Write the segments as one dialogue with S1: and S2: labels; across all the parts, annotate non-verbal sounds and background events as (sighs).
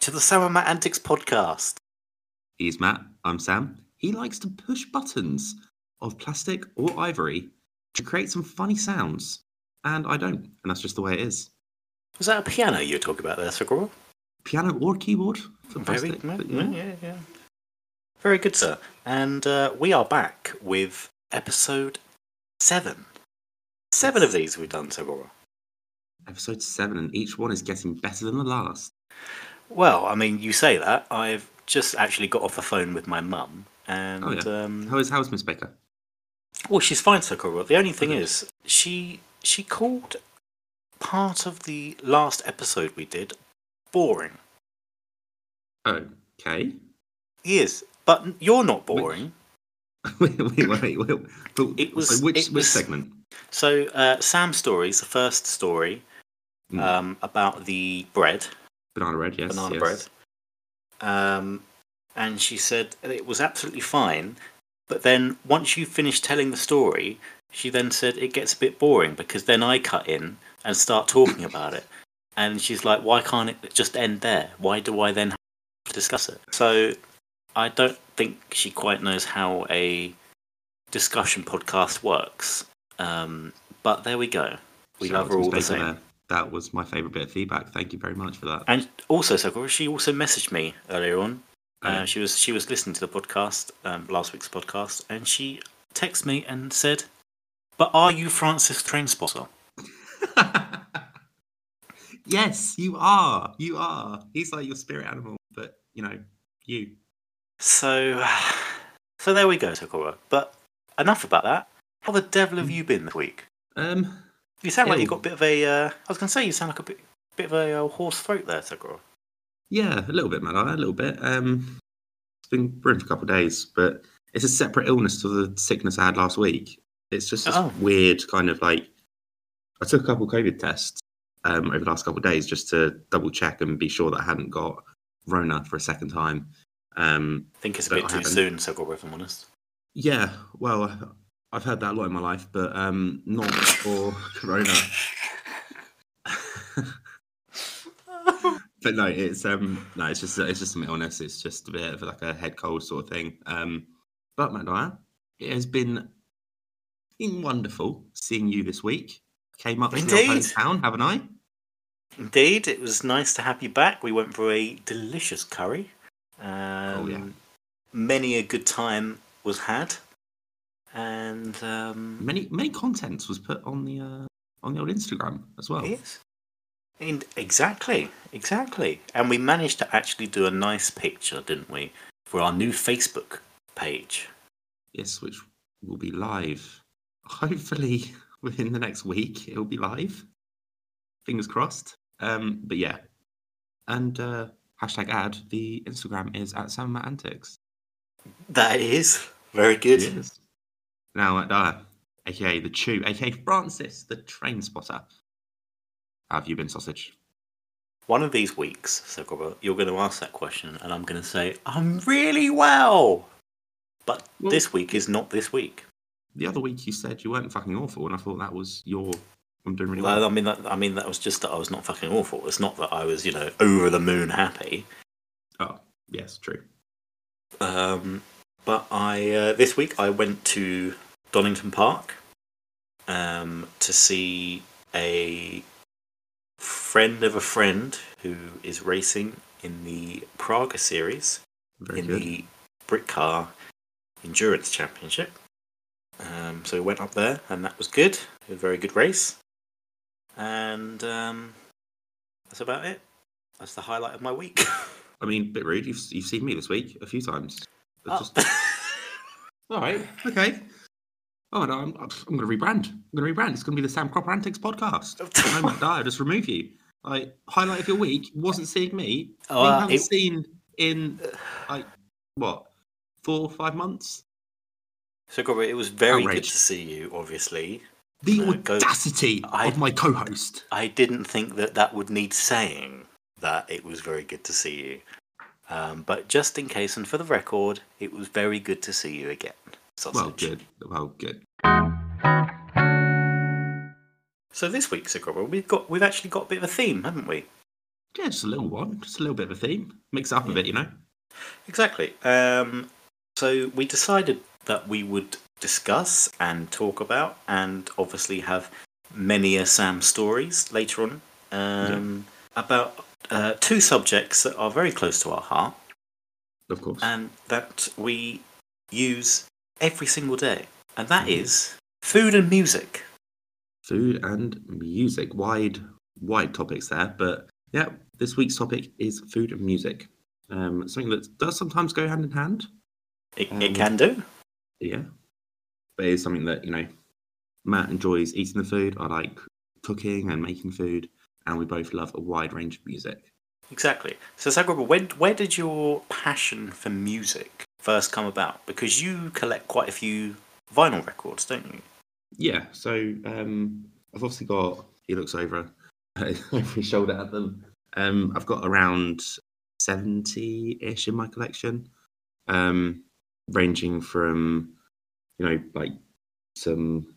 S1: to the Sam and Matt Antics podcast.
S2: He's Matt. I'm Sam. He likes to push buttons of plastic or ivory to create some funny sounds. And I don't. And that's just the way it is.
S1: Was that a piano you were talking about there, Sakura?
S2: Piano or keyboard for
S1: Very,
S2: plastic.
S1: yeah,
S2: but,
S1: yeah, yeah, yeah. Very good, sir. And uh, we are back with episode seven. Seven of these we've done, Sir Sakura.
S2: Episode seven, and each one is getting better than the last.
S1: Well, I mean, you say that. I've just actually got off the phone with my mum, and
S2: Oh, yeah.
S1: um,
S2: How is how's Miss Baker?
S1: well, she's fine, Sakura. The only thing
S2: Okay.
S1: is, she she called part of the last episode we did boring.
S2: Okay.
S1: Yes, but you're not boring. (laughs)
S2: wait, wait, wait, wait.
S1: It was-
S2: So which
S1: it
S2: which segment?
S1: So, uh, Sam's story is the first story
S2: Mm.
S1: um, about the bread,
S2: Banana bread. Yes.
S1: banana
S2: yes.
S1: bread. Um, and she said it was absolutely fine, but then once you finished telling the story, she then said it gets a bit boring because then I cut in and start talking about it. And she's like, why can't it just end there? Why do I then have to discuss it? So I don't think she quite knows how a discussion podcast works. Um, but there we go. We
S2: out
S1: love her all the same.
S2: That was my favourite bit of feedback. Thank you very much for that.
S1: And also, Sakura, she also messaged me earlier on. Uh, she was she was listening to the podcast, um, last week's podcast, and she texted me and said, "But are you Francis Trainspotter?" (laughs)
S2: yes, you are. You are. He's like your spirit animal, but you know, you.
S1: So, (sighs) so there we go, Sakura. But enough about that. How the devil have you been this week?
S2: Um,
S1: You sound like you've got a bit of a. Uh, I was going to say you sound like a bit, bit of a uh, hoarse throat there, Sakura.
S2: yeah, a little bit, man. A little bit. Um, it's been brewing for a couple of days, but it's a separate illness to the sickness I had last week. It's just this
S1: Oh.
S2: weird kind of like. I took a couple of COVID tests um, over the last couple of days just to double check and be sure that I hadn't got Rona for a second time. Um,
S1: I think it's a bit too soon, Sakura, if I'm honest.
S2: Yeah, well, I've heard that a lot in my life, but um, not for (laughs) Corona. (laughs) but no, it's um, no, it's just it's just some illness. It's just a bit of like a head cold sort of thing. Um, but Matt it has been been wonderful seeing you this week. Came up to your
S1: Indeed.
S2: hometown, haven't I?
S1: Indeed, it was nice to have you back. We went for a delicious curry. Um,
S2: Oh, yeah.
S1: Many a good time was had, and um,
S2: Many many contents was put on the uh, on the old Instagram as well.
S1: yes, and exactly, exactly. And we managed to actually do a nice picture, didn't we, for our new Facebook page?
S2: Yes, which will be live. Hopefully (laughs) within the next week, it'll be live. Fingers crossed. Um, but yeah, and uh, hashtag ad. The Instagram is at Sam Antics.
S1: That is very good.
S2: Now, uh, aka the Chew, aka Francis, the train spotter. Have you been, sausage?
S1: One of these weeks, Sakura, you're going to ask that question, and I'm going to say, I'm really well. But
S2: Well-
S1: this week is not this week.
S2: The other week you said you weren't fucking awful, and I thought that was your. I'm doing really
S1: Well,
S2: well.
S1: I mean, that, I mean, that was just that I was not fucking awful. It's not that I was, you know, over the moon happy.
S2: Oh, yes, true.
S1: Um, but I uh, this week I went to Donington Park um, to see a friend of a friend who is racing in the Praga series
S2: Very
S1: in
S2: good.
S1: the Britcar Endurance Championship. Um, so we went up there, and that was good. Was a very good race, and um, that's about it. That's the highlight of my week. (laughs)
S2: I mean, bit rude. You've you've seen me this week a few times.
S1: Oh.
S2: just All right. Okay. Oh no, I'm, I'm going to rebrand. I'm going to rebrand. It's going to be the Sam Cropper Antics podcast. no, Matt Dyer, just remove you. Like highlight of your week wasn't seeing me.
S1: Oh, uh,
S2: haven't
S1: it-
S2: seen in like what four or five months.
S1: So, Gobert, it was very good to see you, obviously.
S2: The
S1: Uh, go-
S2: audacity
S1: I-
S2: of my co-host.
S1: I didn't think that that would need saying that it was very good to see you. Um, but just in case, and for the record, it was very good to see you again. Sausage.
S2: Well, good. Well, good.
S1: So this week, Sir Gobber, we've got we've actually got a bit of a theme, haven't we?
S2: Yeah, just a little one, just a little bit of a theme. Mix it up a bit, you know.
S1: Exactly. Um, so we decided that we would discuss and talk about, and obviously have many a Sam stories later on um, about uh, two subjects that are very close to our heart
S2: Of course.
S1: and that we use every single day, and that
S2: Mhm.
S1: is food and music.
S2: Food and music. Wide, wide topics there, but yeah, this week's topic is food and music. Um, something that does sometimes go hand in hand.
S1: It,
S2: Um,
S1: it can do.
S2: Yeah, but it's something that you know. Matt enjoys eating the food. I like cooking and making food, and we both love a wide range of music.
S1: Exactly. So, Sagraba, when, where did your passion for music first come about? Because you collect quite a few vinyl records, don't you?
S2: Yeah, so um, I've obviously got. He looks over (laughs) over his shoulder at them. Um, I've got around seventy-ish in my collection, um, ranging from you know like some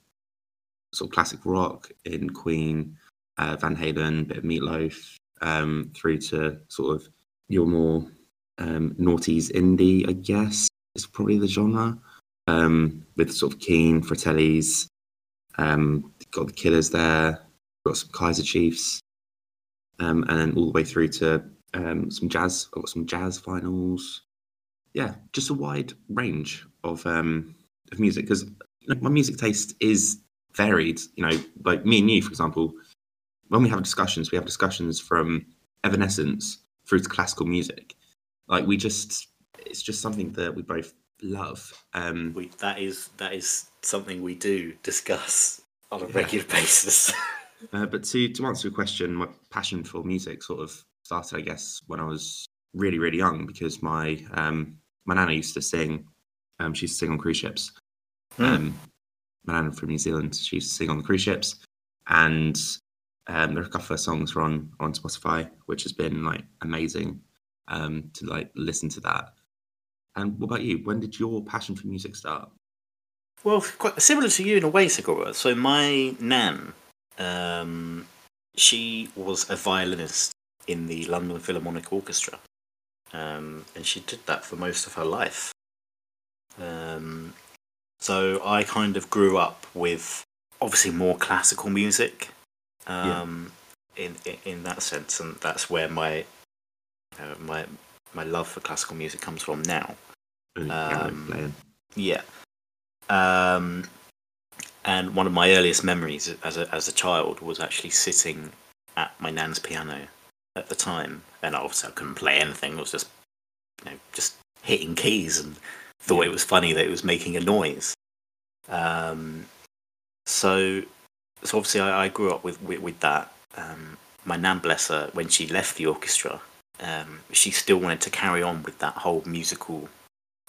S2: sort of classic rock in Queen, uh, Van Halen, bit of Meatloaf, um, through to sort of your more um, noughties indie, I guess is probably the genre. Um, with sort of Keane, Fratellis, um, got the Killers there, got some Kaiser Chiefs, um, and then all the way through to um, some jazz. I've got some jazz finals. Yeah, just a wide range of um, of music because you know, my music taste is varied. You know, like me and you, for example, when we have discussions, we have discussions from Evanescence through to classical music. Like we just, it's just something that we both love. Um,
S1: We, that is that is something we do discuss on a
S2: Yeah.
S1: regular (laughs) basis.
S2: Uh, but to to answer your question, my passion for music sort of started, I guess, when I was really really young because my um, my nana used to sing. Um, she used to sing on cruise ships.
S1: Hmm.
S2: Um, my nana from New Zealand, she used to sing on the cruise ships, and um, there are a couple of songs on on Spotify, which has been like amazing um, to like listen to that. And what about you? When did your passion for music start?
S1: Well, quite similar to you in a way, Segura. So my nan, um, she was a violinist in the London Philharmonic Orchestra, um, and she did that for most of her life. Um, so I kind of grew up with obviously more classical music, um, in, in in that sense, and that's where my uh, my my love for classical music comes from now. Um. Yeah. Um, and one of my earliest memories as a, as a child was actually sitting at my nan's piano at the time. And obviously I couldn't play anything. I was just, you know, just hitting keys and thought it was funny that it was making a noise. Um, so, so obviously I, I grew up with, with, with that. Um, my nan, bless her, when she left the orchestra, um, she still wanted to carry on with that whole musical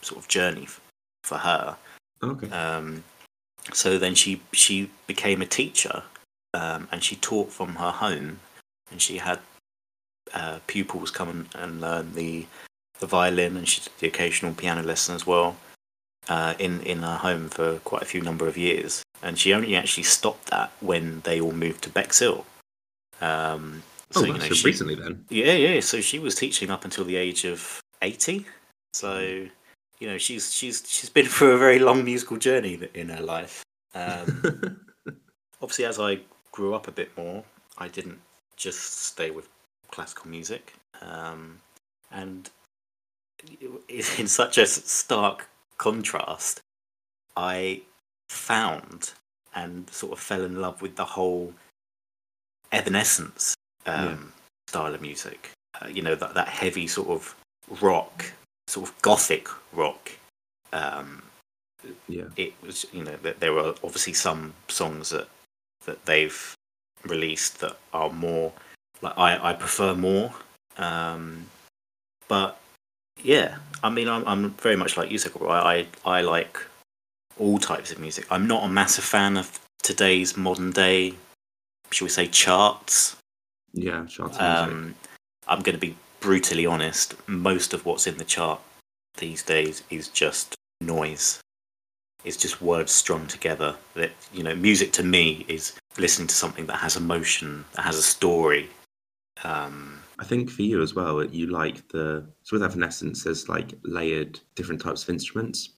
S1: sort of journey f- for her.
S2: Okay.
S1: Um, so then she she became a teacher, um, and she taught from her home, and she had uh, pupils come and, and learn the the violin, and she did the occasional piano lesson as well. Uh, in in her home for quite a few number of years, and she only actually stopped that when they all moved to Bexhill. Um,
S2: oh,
S1: so, you know,
S2: so
S1: she-
S2: recently then.
S1: yeah, yeah. So she was teaching up until the age of eighty. So you know, she's she's she's been (laughs) through a very long musical journey in her life. Um, (laughs) obviously, as I grew up a bit more, I didn't just stay with classical music, um, and (laughs) in such a stark contrast, I found and sort of fell in love with the whole Evanescence um,
S2: Yeah.
S1: style of music. Uh, you know that that heavy sort of rock, sort of gothic rock. Um,
S2: yeah.
S1: it was you know that there were obviously some songs that that they've released that are more like I, I prefer more um but yeah I mean I'm, I'm very much like you Sakura. I, I I like all types of music I'm not a massive fan of today's modern day shall we say charts
S2: Yeah, charts
S1: um, I'm going to be brutally honest. Most of what's in the chart these days is just noise. It's just words strung together. That you know, music to me is listening to something that has emotion, that has a story, um,
S2: I think for you as well, you like the so with Evanescence, there's like layered different types of instruments,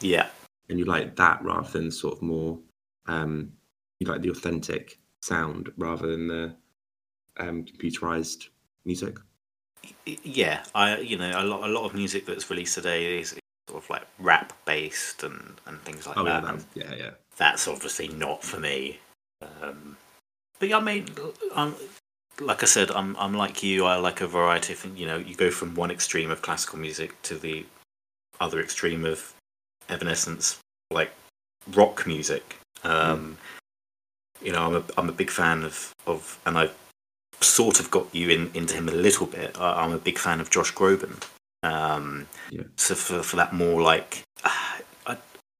S1: Yeah,
S2: and you like that rather than sort of more, um, you like the authentic sound rather than the um, computerized music.
S1: Yeah. I you know a lot a lot of music that's released today is sort of like rap based and and things like
S2: Oh yeah,
S1: that.
S2: that,
S1: and
S2: yeah, yeah.
S1: that's obviously not for me. Um, but yeah, I mean, I'm, like I said, I'm I'm like you. I like a variety of you know. You go from one extreme of classical music to the other extreme of Evanescence, like rock music. Um, You know, I'm a I'm a big fan of of, and I've sort of got you in into him a little bit. I, I'm a big fan of Josh Groban. Um,
S2: Yeah.
S1: So for for that more like (sighs) uh,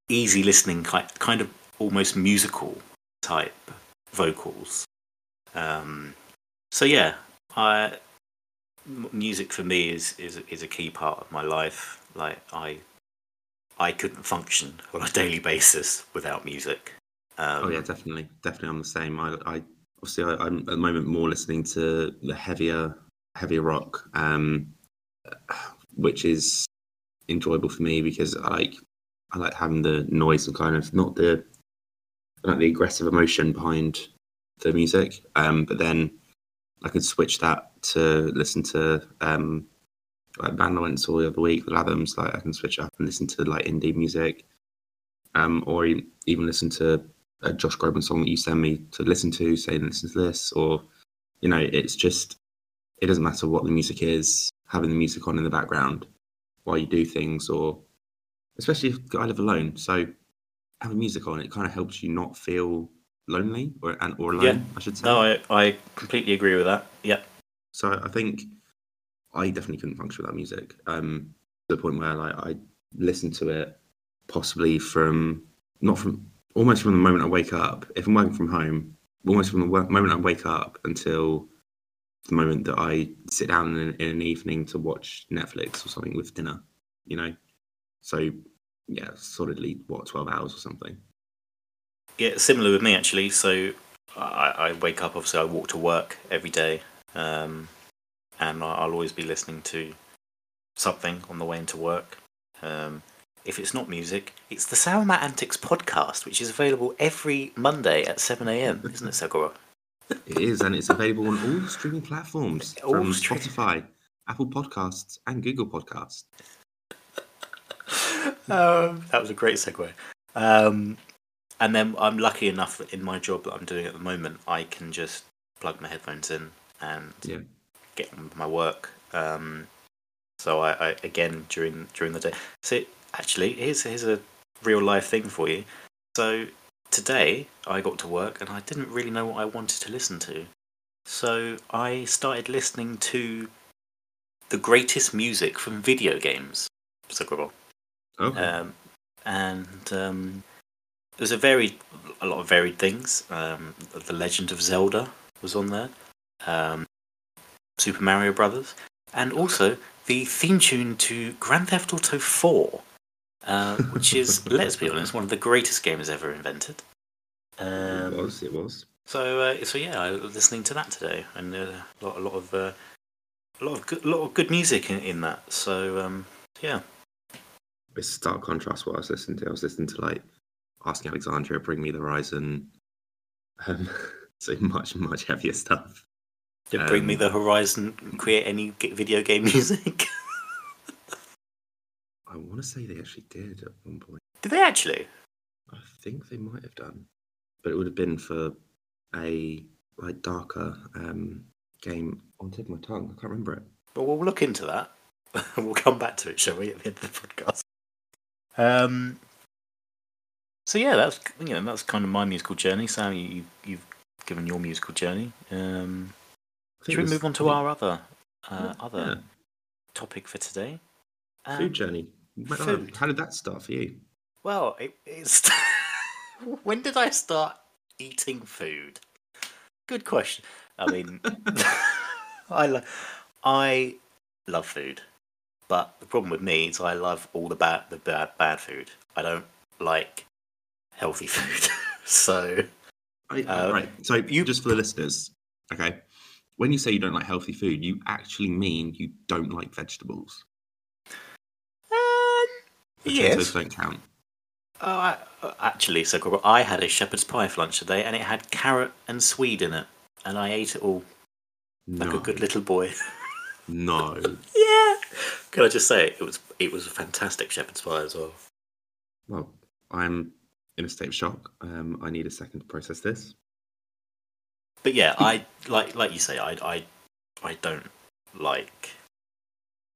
S1: easy listening kind kind of almost musical type vocals. Um, so yeah, I music for me is, is is a key part of my life. Like I I couldn't function on a daily basis without music. Um,
S2: Oh yeah, definitely, definitely. I'm the same. I, I obviously I, I'm at the moment more listening to the heavier, heavier rock, um, which is enjoyable for me because I like I like having the noise and kind of not the not the aggressive emotion behind the music. Um, but then I could switch that to listen to um, like band I went and saw the other week, Lathums. Like I can switch up and listen to like indie music, um, or even listen to a Josh Groban song that you send me to listen to, saying listen to this, or you know, it's just it doesn't matter what the music is, having the music on in the background while you do things, or especially if I live alone, so having music on it kind of helps you not feel lonely or and or alone,
S1: Yeah.
S2: I should say.
S1: No, I, I completely agree with that. Yeah.
S2: So I think I definitely couldn't function without music. Um, to the point where like I listen to it possibly from not from almost from the moment I wake up. If I'm working from home, almost from the moment I wake up until the moment that I sit down in, in an evening to watch Netflix or something with dinner. You know, so yeah, solidly what twelve hours or something.
S1: Yeah, similar with me actually. So I, I wake up, obviously, I walk to work every day, um, and I- I'll always be listening to something on the way into work. Um, if it's not music, it's the Sourmat Antics podcast, which is available every Monday at 7 a.m., isn't it, Segura?
S2: It is, and it's available on all streaming platforms
S1: All
S2: from
S1: stream-
S2: Spotify, Apple Podcasts, and Google Podcasts.
S1: Um, that was a great segue. Um, and then I'm lucky enough that in my job that I'm doing at the moment, I can just plug my headphones in and
S2: Yeah.
S1: Get on with my work. Um, so I, I again during during the day. So actually, here's here's a real life thing for you. So today I got to work and I didn't really know what I wanted to listen to. So I started listening to the greatest music from video games. So
S2: Okay.
S1: um, and um, there's a varied, a lot of varied things. Um, the Legend of Zelda was on there, um, Super Mario Brothers, and also the theme tune to Grand Theft Auto 4, uh, (laughs) which is, let's be honest, one of the greatest games ever invented.
S2: it
S1: Um,
S2: was. It was.
S1: so, uh, so yeah, I was listening to that today, and uh, a lot, a lot of, uh, a lot of good, lot of good music in, in that. So, um, yeah.
S2: It's a stark contrast what I was listening to. I was listening to like asking Alexandria, bring me the horizon. Um, (laughs) so much, much heavier stuff.
S1: Did Bring Me
S2: Um,
S1: the Horizon create any video game (laughs) music?
S2: I want to say they actually did at one point.
S1: Did they actually?
S2: I think they might have done, but it would have been for a like darker um, game. On tip of my tongue, I can't remember it.
S1: But we'll look into that. (laughs) we'll come back to it, shall we, at the end of the podcast? Um. So yeah, that's you know that's kind of my musical journey. Sam, you you've given your musical journey. Um, should we move on to our other uh,
S2: Yeah,
S1: other topic for today? Um,
S2: food journey. Well,
S1: food.
S2: How did that start for you?
S1: Well, it, it's (laughs) when did I start eating food? Good question. I mean, (laughs) I lo- I love food, but the problem with me is I love all the bad the bad bad food. I don't like healthy (laughs) food. so
S2: I,
S1: Uh,
S2: right. So
S1: you-
S2: just for the listeners, okay. When you say you don't like healthy food, you actually mean you don't like vegetables.
S1: Um,
S2: Potatoes
S1: yes.
S2: don't count.
S1: Oh, I, uh, actually, so I had a shepherd's pie for lunch today, and it had carrot and swede in it, and I ate it all like
S2: No,
S1: a good little boy.
S2: no. (laughs)
S1: yeah. Can I just say it was it was a fantastic shepherd's pie as well.
S2: Well, I'm in a state of shock. Um, I need a second to process this.
S1: But yeah, I like like you say, I I I don't like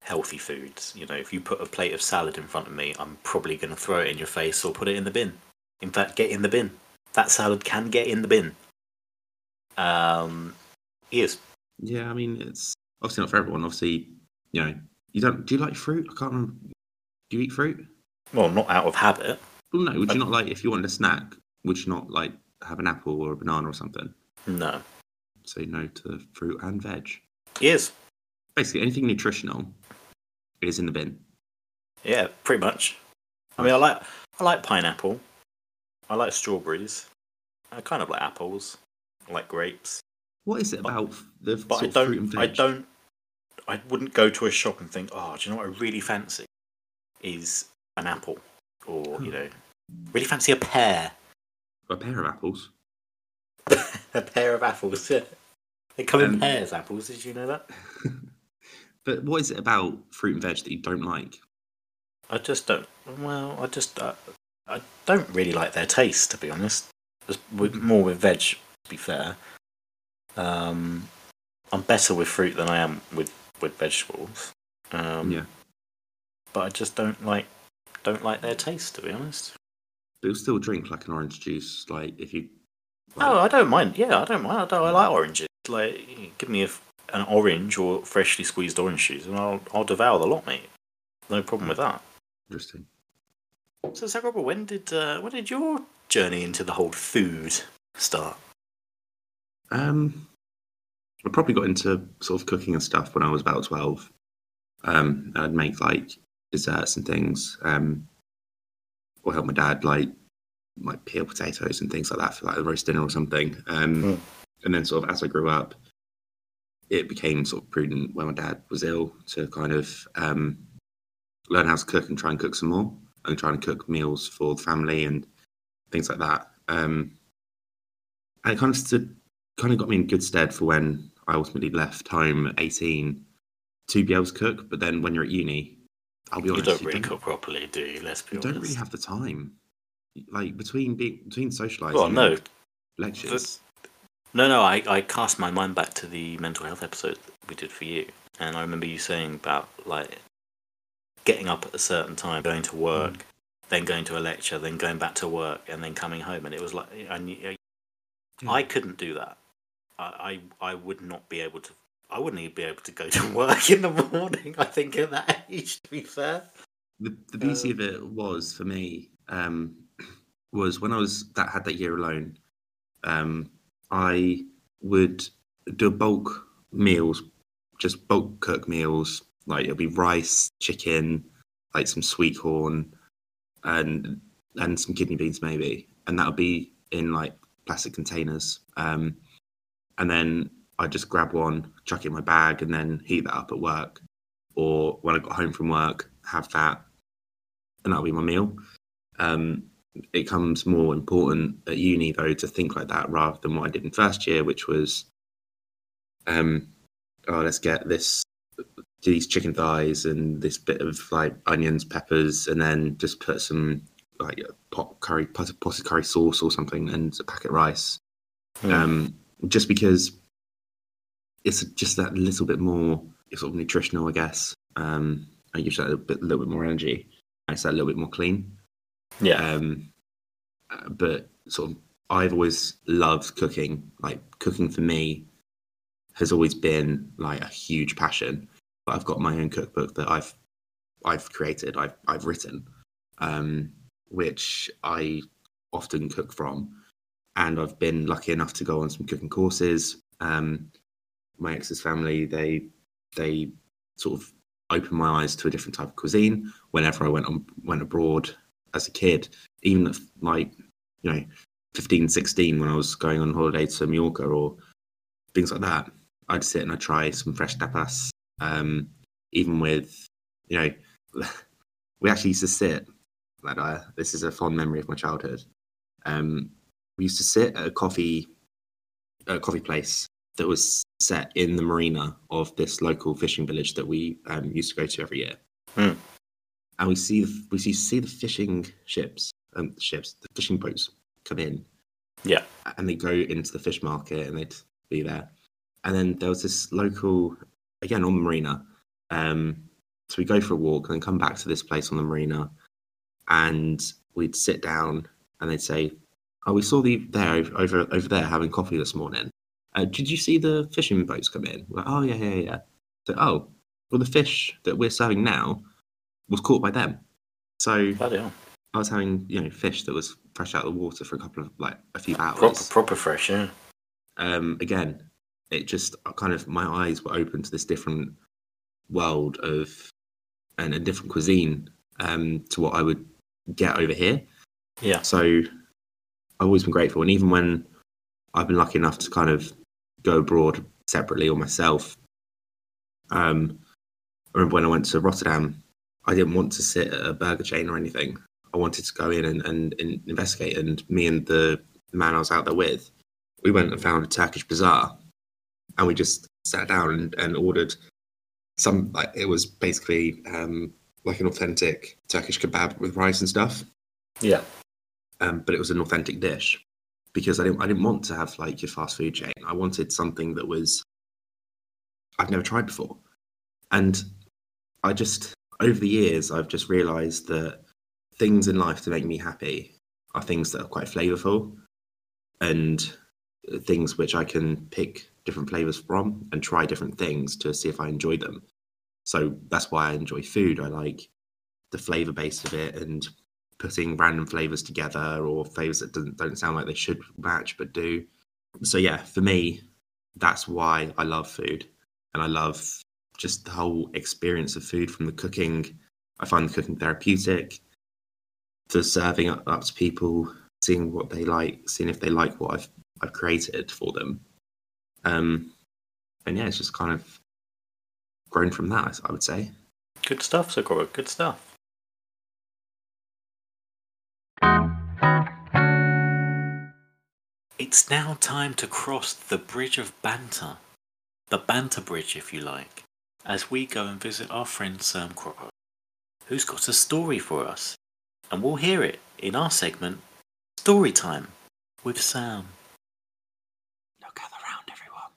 S1: healthy foods. You know, if you put a plate of salad in front of me, I'm probably going to throw it in your face or put it in the bin. In fact, get in the bin. That salad can get in the bin. Um, yes.
S2: Yeah, I mean, it's obviously not for everyone. Obviously, you know, you don't. Do you like fruit? I can't remember. Do you eat fruit?
S1: Well, not out of habit.
S2: Well, no. Would you not like if you wanted a snack? Would you not like have an apple or a banana or something?
S1: No.
S2: Say no to fruit and veg.
S1: Yes.
S2: Basically, anything nutritional is in the bin.
S1: Yeah, pretty much. I mean, I like I like pineapple. I like strawberries. I kind of like apples. I like grapes.
S2: What is it about the
S1: But
S2: sort
S1: I
S2: of fruit and
S1: don't. I don't. I wouldn't go to a shop and think, "Oh, do you know what I really fancy? Is an apple, or you know, really fancy a pear,
S2: A pair of apples.
S1: A pair of apples." They come in
S2: Um,
S1: pairs. Apples. Did you know that? (laughs)
S2: but what is it about fruit and veg that you don't like?
S1: I just don't. Well, I just. Uh, I don't really like their taste, to be honest. With, more with veg, to be fair. Um, I'm better with fruit than I am with with vegetables. Um,
S2: yeah,
S1: but I just don't like don't like their taste, to be honest.
S2: but you'll still drink like an orange juice. Like if you.
S1: Oh, I don't mind. Yeah, I don't mind. I, don't, I like oranges. Like, give me a, an orange or freshly squeezed orange juice, and I'll I'll devour the lot, mate. No problem with that.
S2: Interesting.
S1: So, Sagrabba, when did uh, when did your journey into the whole food start?
S2: Um, I probably got into sort of cooking and stuff when I was about twelve. Um, I'd make like desserts and things. Um, or help my dad like like peel potatoes and things like that for like a roast dinner or something. Um,
S1: Hmm.
S2: and then sort of as I grew up, it became sort of prudent when my dad was ill to kind of um, learn how to cook and try and cook some more and try and cook meals for the family and things like that. Um, and it kind of stood, kind of got me in good stead for when I ultimately left home at 18 to be able to cook. But then when you're at uni, I'll be honest, You
S1: don't
S2: you
S1: really
S2: don't,
S1: cook properly, do you? Let's be
S2: you
S1: honest.
S2: don't really have the time. Like between being between socializing,
S1: Well, no,
S2: and lectures.
S1: no, no. I I cast my mind back to the mental health episode we did for you, and I remember you saying about like getting up at a certain time, going to work, then going to a lecture, then going back to work, and then coming home, and it was like I
S2: Yeah.
S1: I couldn't do that. I, I I would not be able to. I wouldn't even be able to go to (laughs) work in the morning. I think at that age, to be fair.
S2: the the beauty
S1: Uh,
S2: of it was for me um, was when I was that had that year alone. Um, I would do bulk meals, just bulk cook meals. Like it'll be rice, chicken, like some sweet corn, and and some kidney beans maybe, and that'll be in like plastic containers. Um, and then I just grab one, chuck it in my bag, and then heat that up at work. Or when I got home from work, have that, and that'll be my meal. Um, it comes more important at uni though to think like that rather than what I did in first year, which was, um, oh, let's get this these chicken thighs and this bit of like onions, peppers, and then just put some like pot curry, potted, potted curry sauce or something, and a packet of rice.
S1: Hmm.
S2: Um, just because it's just that little bit more sort of nutritional, I guess. Um, I gives that a bit, little bit more energy. It's that a little bit more clean.
S1: Yeah.
S2: Um, but sort of, I've always loved cooking. Like cooking for me has always been like a huge passion. But I've got my own cookbook that I've I've created. I've I've written, um, which I often cook from, and I've been lucky enough to go on some cooking courses. Um, my ex's family they they sort of opened my eyes to a different type of cuisine whenever I went on went abroad as a kid, even like you know 15, 16 when I was going on holiday to Mallorca or things like that. I'd sit and I'd try some fresh tapas. Um, even with, you know, (laughs) we actually used to sit. Like, uh, this is a fond memory of my childhood. Um, we used to sit at a coffee, a coffee place that was set in the marina of this local fishing village that we um, used to go to every year.
S1: Hmm.
S2: And we see the, we see, see the fishing ships, um, ships, the fishing boats come in,
S1: Yeah.
S2: and they go into the fish market and they'd be there. And then there was this local, again on the marina. Um, so we go for a walk and then come back to this place on the marina, and we'd sit down and they'd say, "Oh, we saw the there over over, over there having coffee this morning. Uh, did you see the fishing boats come in?" We're like, oh yeah, yeah, yeah. So oh, well, the fish that we're serving now was caught by them. So I was having you know fish that was fresh out of the water for a couple of like a few hours
S1: Proper, proper fresh, yeah.
S2: um, again, it just kind of my eyes were open to this different world of and a different cuisine um, to what I would get over here.
S1: Yeah.
S2: So I've always been grateful, and even when I've been lucky enough to kind of go abroad separately or myself, um, I remember when I went to Rotterdam, I didn't want to sit at a burger chain or anything. I wanted to go in and, and, and investigate. And me and the man I was out there with, we went and found a Turkish bazaar, and we just sat down and, and ordered some. Like it was basically um, like an authentic Turkish kebab with rice and stuff
S1: Yeah.
S2: um, but it was an authentic dish because I didn't I didn't want to have like your fast food chain. I wanted something that was I've never tried before, and I just over the years I've just realised that things in life to make me happy are things that are quite flavourful and things which I can pick different flavours from and try different things to see if I enjoy them. So that's why I enjoy food. I like the flavour base of it and putting random flavors together or flavors that don't, don't sound like they should match but do. So yeah, for me, that's why I love food, and I love just the whole experience of food from the cooking. I find the cooking therapeutic. To serving up, up to people, seeing what they like, seeing if they like what I've I've created for them. Um, and yeah, it's just kind of grown from that. I would say.
S1: Good stuff, Sakura. Good stuff. It's now time to cross the bridge of banter. The banter bridge, if you like, as we go and visit our friend Sam Cropper, who's got a story for us. And we'll hear it in our segment, Story Time with Sam.
S2: Now gather round, everyone.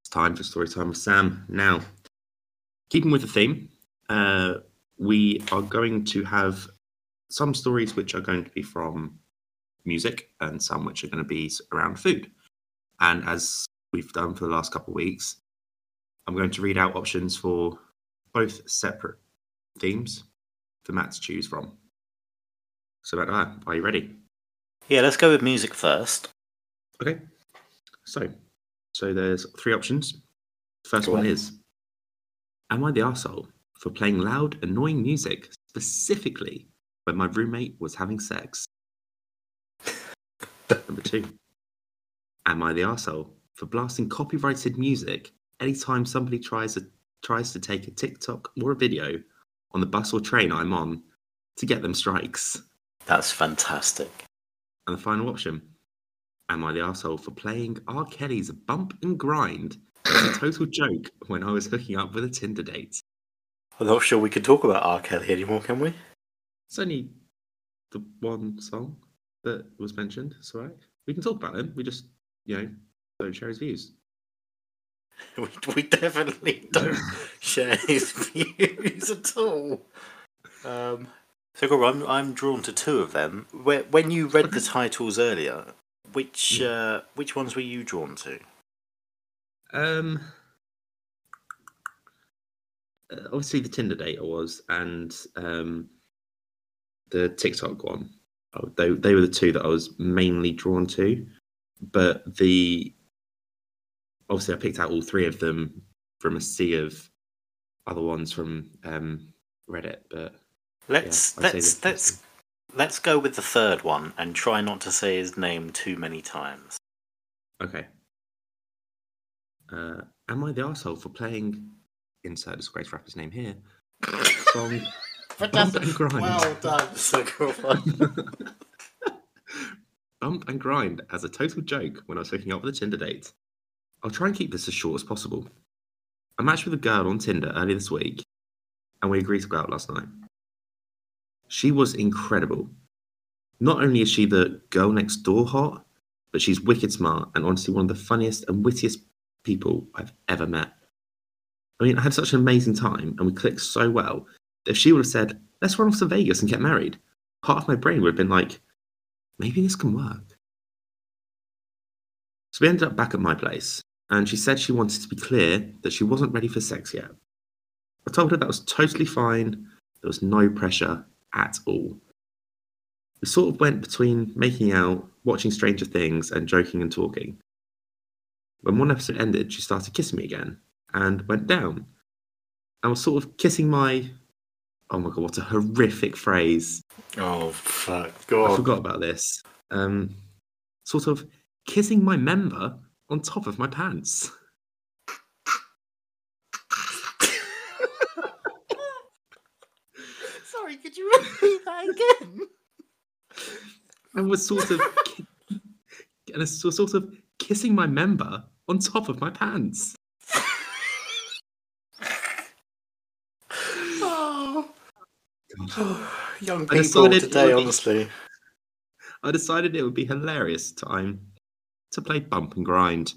S2: It's time for story time with Sam. Now, keeping with the theme, uh, we are going to have some stories which are going to be from music and some which are going to be around food. And as we've done for the last couple of weeks, I'm going to read out options for both separate themes for Matt to choose from. So, Matt, are you ready?
S1: Yeah, let's go with music first.
S2: Okay. So, so there's three options. First
S1: Go
S2: one
S1: on.
S2: is Am I the arsehole for playing loud, annoying music, specifically when my roommate was having sex? (laughs) Number two Am I the arsehole for blasting copyrighted music anytime somebody tries to, tries to take a TikTok or a video on the bus or train I'm on to get them strikes?
S1: That's fantastic.
S2: And the final option Am I the asshole for playing R. Kelly's Bump and Grind as a total joke when I was hooking up with a Tinder date?
S1: I'm not sure we can talk about R. Kelly anymore, can we?
S2: It's only the one song that was mentioned. It's all right. We can talk about him. We just, you know, don't share his views. (laughs)
S1: We, we definitely don't (laughs) share his views at all. Um, so, Goro, I'm, I'm drawn to two of them. Where, when you read the titles earlier, which uh, which ones were you drawn to?
S2: Um, uh, obviously the Tinder date I was, and um, the TikTok one. Oh, they they were the two that I was mainly drawn to, but the obviously I picked out all three of them from a sea of other ones from um, Reddit. But
S1: Let's
S2: I'd
S1: let's let's
S2: first
S1: let's go with the third one and try not to say his name too many times.
S2: okay, Uh, am I the asshole for playing insert disgrace rapper's name here? (laughs) Song Bump and Grind.
S1: Well done, (laughs) Sacrifice. (laughs)
S2: Bump and Grind as a total joke when I was hooking up with a Tinder date. I'll try and keep this as short as possible. I matched with a girl on Tinder earlier this week, and we agreed to go out last night. She was incredible. Not only is she the girl next door hot, but she's wicked smart and honestly one of the funniest and wittiest people I've ever met. I mean, I had such an amazing time and we clicked so well that if she would have said, let's run off to Vegas and get married, part of my brain would have been like, maybe this can work. So we ended up back at my place, and she said she wanted to be clear that she wasn't ready for sex yet. I told her that was totally fine, there was no pressure at all. We sort of went between making out, watching Stranger Things, and joking and talking. When one episode ended, she started kissing me again and went down. I was sort of kissing my. Oh my god, what a horrific phrase.
S1: oh fuck! God. I
S2: forgot about this. Um, sort of kissing my member on top of my pants.
S1: Sorry, could you repeat that again?
S2: And was sort of. ki- and was sort of kissing my member on top of my pants.
S1: oh. oh young
S2: I
S1: people today, honestly.
S2: I decided it would be hilarious time to play bump and grind.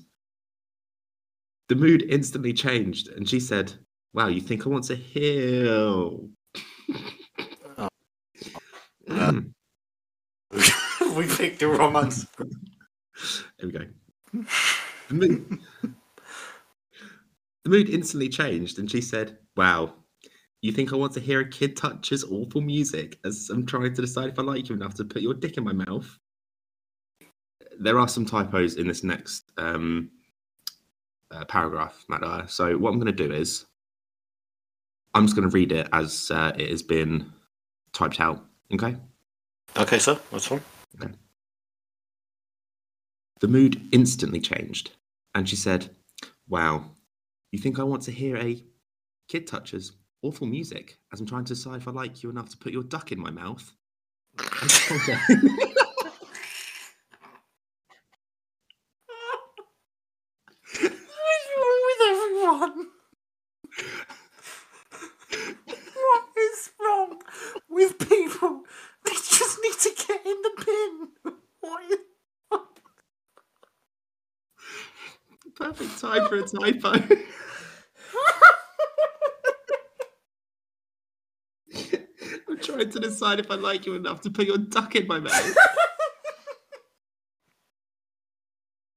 S2: The mood instantly changed, and she said, Wow, you think I want to heal?
S1: Oh. (laughs)
S2: Mm,
S1: we picked the wrong answer.
S2: There we go. The mood, the mood instantly changed, and she said, Wow, you think I want to hear a kid touches awful music as I'm trying to decide if I like you enough to put your dick in my mouth? There are some typos in this next um, uh, paragraph, Matt. So, what I'm going to do is I'm just going to read it as uh, it has been typed out. Okay?
S1: Okay, sir, that's fine.
S2: The mood instantly changed, and she said, Wow, you think I want to hear a kid touches awful music as I'm trying to decide if I like you enough to put your duck in my mouth? (laughs) (laughs) Okay.
S1: What's wrong with everyone? what is wrong with people? They just need to get in the bin. What is...
S2: Time for a (laughs) typo. I'm trying to decide if I like you enough to put your duck in my mouth.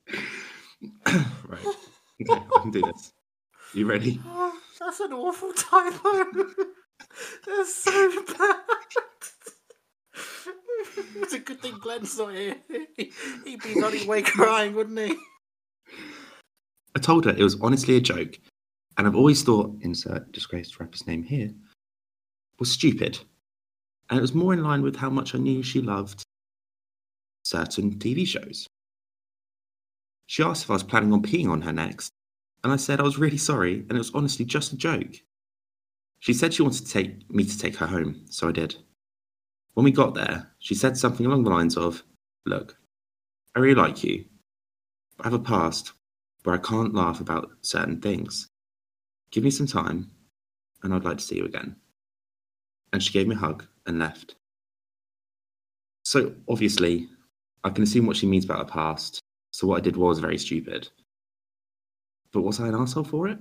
S2: (laughs) right. Okay, I can do this. You ready?
S1: Oh, (sighs) that's an awful typo. (laughs) That's so bad. it's a good thing Glenn's not here. He- He'd be his way crying, wouldn't he?
S2: I told her it was honestly a joke, and I've always thought insert disgraced rapper's name here was stupid, and it was more in line with how much I knew she loved certain TV shows. She asked if I was planning on peeing on her next, and I said I was really sorry, and it was honestly just a joke. She said she wanted to take me to take her home, so I did. When we got there, she said something along the lines of, "Look, I really like you, but I have a past where I can't laugh about certain things. Give me some time, and I'd like to see you again. And she gave me a hug and left. So obviously, I can assume what she means about her past. So what I did was very stupid. But was I an asshole for it?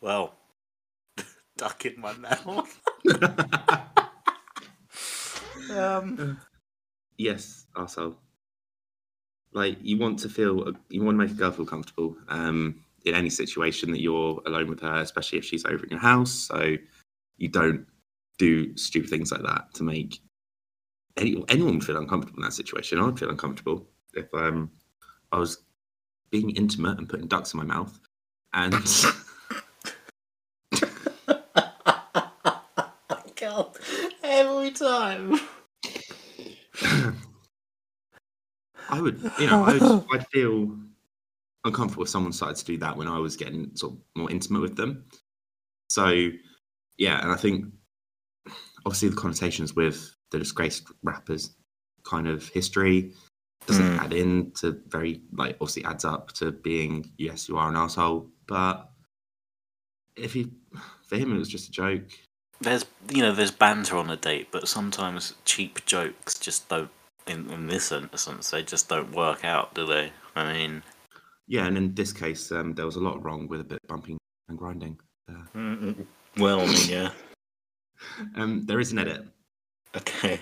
S1: Well, (laughs) duck in my mouth. (laughs) um,
S2: yes, asshole. Like you want to feel, you want to make a girl feel comfortable um, in any situation that you're alone with her, especially if she's over in your house. So you don't do stupid things like that to make any, anyone feel uncomfortable in that situation. I'd feel uncomfortable if um, I was being intimate and putting ducks in my mouth, and (laughs) (laughs)
S1: God, every time.
S2: I would, you know, I would, (laughs) I'd feel uncomfortable if someone started to do that when I was getting sort of more intimate with them. So, yeah, and I think obviously the connotations with the disgraced rappers kind of history doesn't
S1: Mm.
S2: add in to very like obviously adds up to being yes you are an asshole, but if he for him it was just a joke.
S1: There's you know there's banter on a date, but sometimes cheap jokes just don't. In, in this instance, they just don't work out, do they? I mean,
S2: Yeah, and in this case, um, there was a lot wrong with a bit bumping and grinding. there.
S1: well, I mean, yeah. (laughs)
S2: Um, there is an edit.
S1: Okay.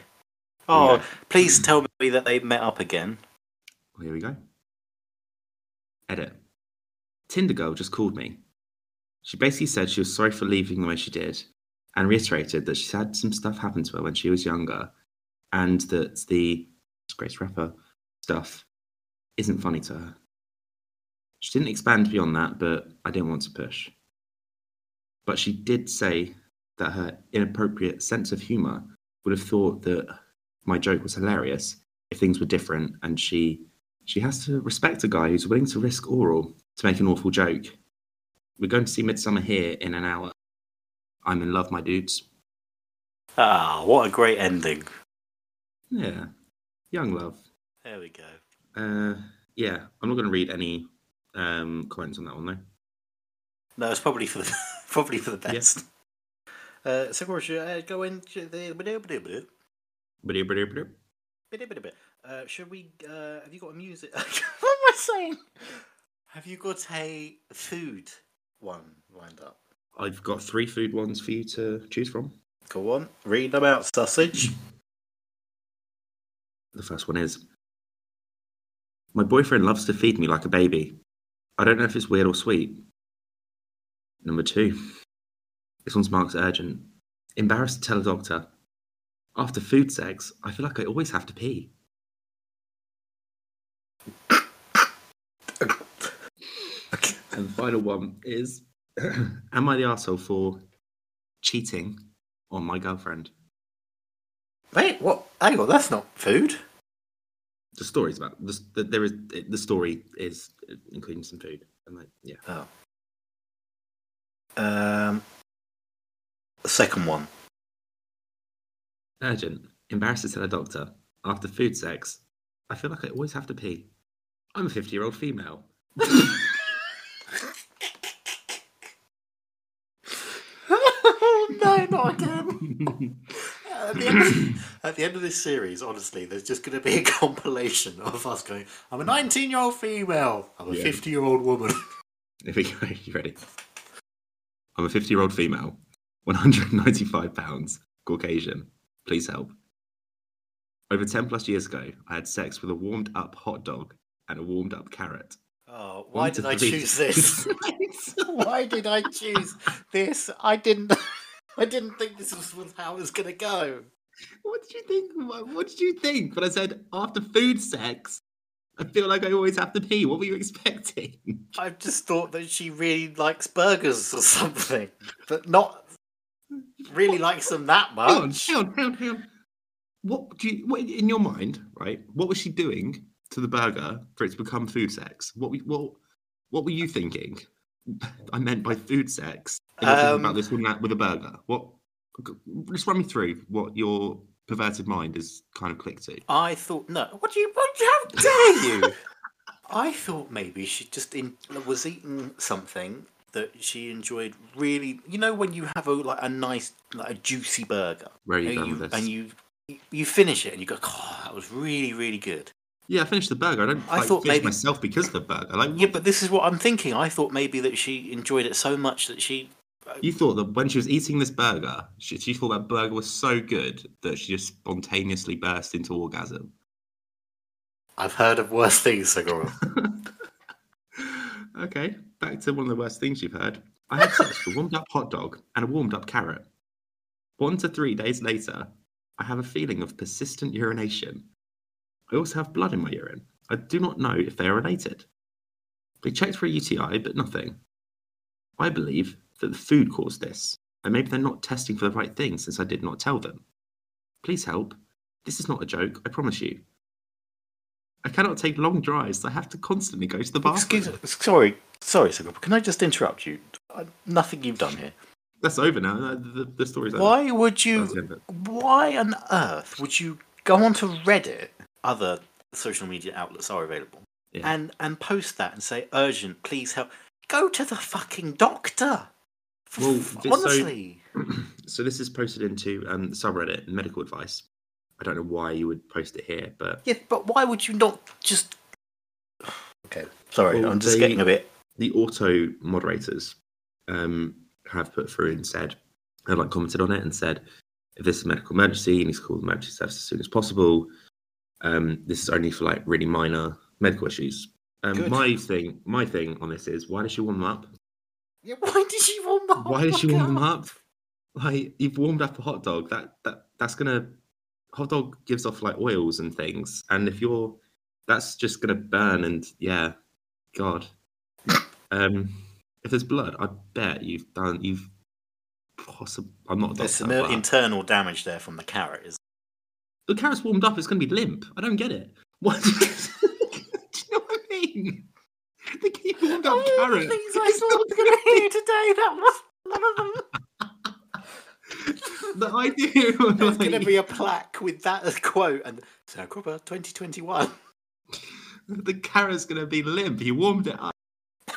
S1: Oh,
S2: Yeah.
S1: please tell me that they met up again.
S2: Here we go. Edit. Tinder girl just called me. She basically said she was sorry for leaving the way she did and reiterated that she's had some stuff happen to her when she was younger and that the disgraced rapper stuff isn't funny to her. She didn't expand beyond that, but I didn't want to push. But she did say that her inappropriate sense of humour would have thought that my joke was hilarious if things were different and she she has to respect a guy who's willing to risk oral to make an awful joke. We're going to see Midsommar here in an hour. I'm in love, my dudes.
S1: Ah, what a great ending.
S2: Yeah. Young love.
S1: There we go.
S2: Uh yeah, I'm not gonna read any um comments on that one though.
S1: No, it's probably for the (laughs) probably for the
S2: Yeah.
S1: best. Uh, so we should uh, go into the. Uh, should we? Uh, have you got a music? (laughs) what am I saying? Have you got a food one lined up?
S2: I've got three food ones for you to choose from.
S1: Go on, read them out, sausage.
S2: The first one is My boyfriend loves to feed me like a baby. I don't know if it's weird or sweet. Number two. This one's marked urgent. Embarrassed to tell a doctor. After food sex, I feel like I always have to pee. And the final one is (clears throat) Am I the arsehole for cheating on my girlfriend?
S1: Wait, what? Hang on, that's not food.
S2: the story's about the, the, there is the story is including some food and like yeah
S1: Oh. Um, the second one.
S2: urgent embarrassed to tell a doctor after food sex i feel like i always have to pee i'm a 50 year old female (laughs)
S1: no, not again. (laughs) At the, end of, (clears throat) at the end of this series, honestly, there's just going to be a (laughs) compilation of us going, I'm a hmm. 19 year old female, I'm a
S2: Yeah.
S1: 50 year old woman. (laughs)
S2: here we go you ready i'm a 50 year old female 195 pounds caucasian please help over 10 plus years ago i had sex with a warmed up hot dog and a warmed up carrot
S1: Oh, why did I choose this? (laughs) why did I choose this? I didn't. I didn't think this was how it was going to go.
S2: What did you think? What, did you think when I said after food sex? I feel like I always have to pee. What were you expecting? (laughs)
S1: I just thought that she really likes burgers or something, but not really likes them that much.
S2: hang on, hang on, hang on. What do you? What in your mind, right? What was she doing to the burger for it to become food sex? What? What? What were you thinking? (laughs) I meant by food sex. And you're thinking
S1: Um,
S2: about this with, with a burger. What? Just run me through what your perverted mind is kind of clicked to.
S1: I thought no. What do you? What, how dare you? (laughs) I thought maybe she just in, was eating something that she enjoyed really. You know when you have a like a nice like a juicy burger,
S2: Where are you
S1: and you,
S2: this?
S1: and you you finish it and you go, oh, that was really really good.
S2: Yeah, I finished the burger. I don't.
S1: I
S2: like,
S1: thought maybe-
S2: myself because of the burger. Like,
S1: Yeah, but this is what I'm thinking. I thought maybe that she enjoyed it so much that she.
S2: You thought that when she was eating this burger, she, she thought that burger was so good that she just spontaneously burst into orgasm.
S1: I've heard of worse things, Segura. (laughs)
S2: okay, back to one of the worst things you've heard. I had sex with a warmed up hot dog and a warmed up carrot. One to three days later, I have a feeling of persistent urination. I also have blood in my urine. I do not know if they are related. They checked for a UTI, but nothing. I believe that the food caused this, and maybe they're not testing for the right thing since I did not tell them. Please help. This is not a joke, I promise you. I cannot take long drives. I have to constantly go to the bathroom.
S1: Excuse, sorry, sorry, Sir Can I just interrupt you? Uh, Nothing you've done here.
S2: That's over now. Uh, The, the, the story's over.
S1: Why would you?
S2: That's the end of it.
S1: Why on earth would you go onto Reddit? Other social media outlets are available,
S2: Yeah.
S1: and and post that and say urgent, please help. Go to the fucking doctor.
S2: Well, just so-
S1: honestly, (clears throat)
S2: so this is posted into um, the subreddit medical advice. I don't know why you would post it here, but
S1: yeah, but why would you not just? (sighs) Okay, sorry,
S2: Well,
S1: I'm just
S2: they-
S1: getting a bit.
S2: the auto moderators um, have put through and said, have like commented on it and said, if this is a medical emergency, you need to call the emergency service as soon as possible. Um, this is only for like really minor medical issues. Um, my thing, my thing on this is, why does she warm them up?
S1: Yeah, why did she warm them?
S2: Why did she warm them
S1: up?
S2: up? Like you've warmed up a hot dog. That that that's gonna hot dog gives off like oils and things, and if you're that's just gonna burn and yeah, God. Um, if there's blood, I bet you've done you've possibly. I'm not a
S1: There's some
S2: but
S1: internal damage there from the carrot. Is
S2: the carrot's warmed up. It's gonna be limp. I don't get it. What? (laughs) Do you know what I mean? (laughs) They keep warmed up carrot.
S1: things I saw going to hear today. That was one of them. (laughs)
S2: the idea of (laughs)
S1: There's going to be a plaque with that as quote and Sarah Cropper 2021.
S2: The carrot's gonna be limp. He warmed it up.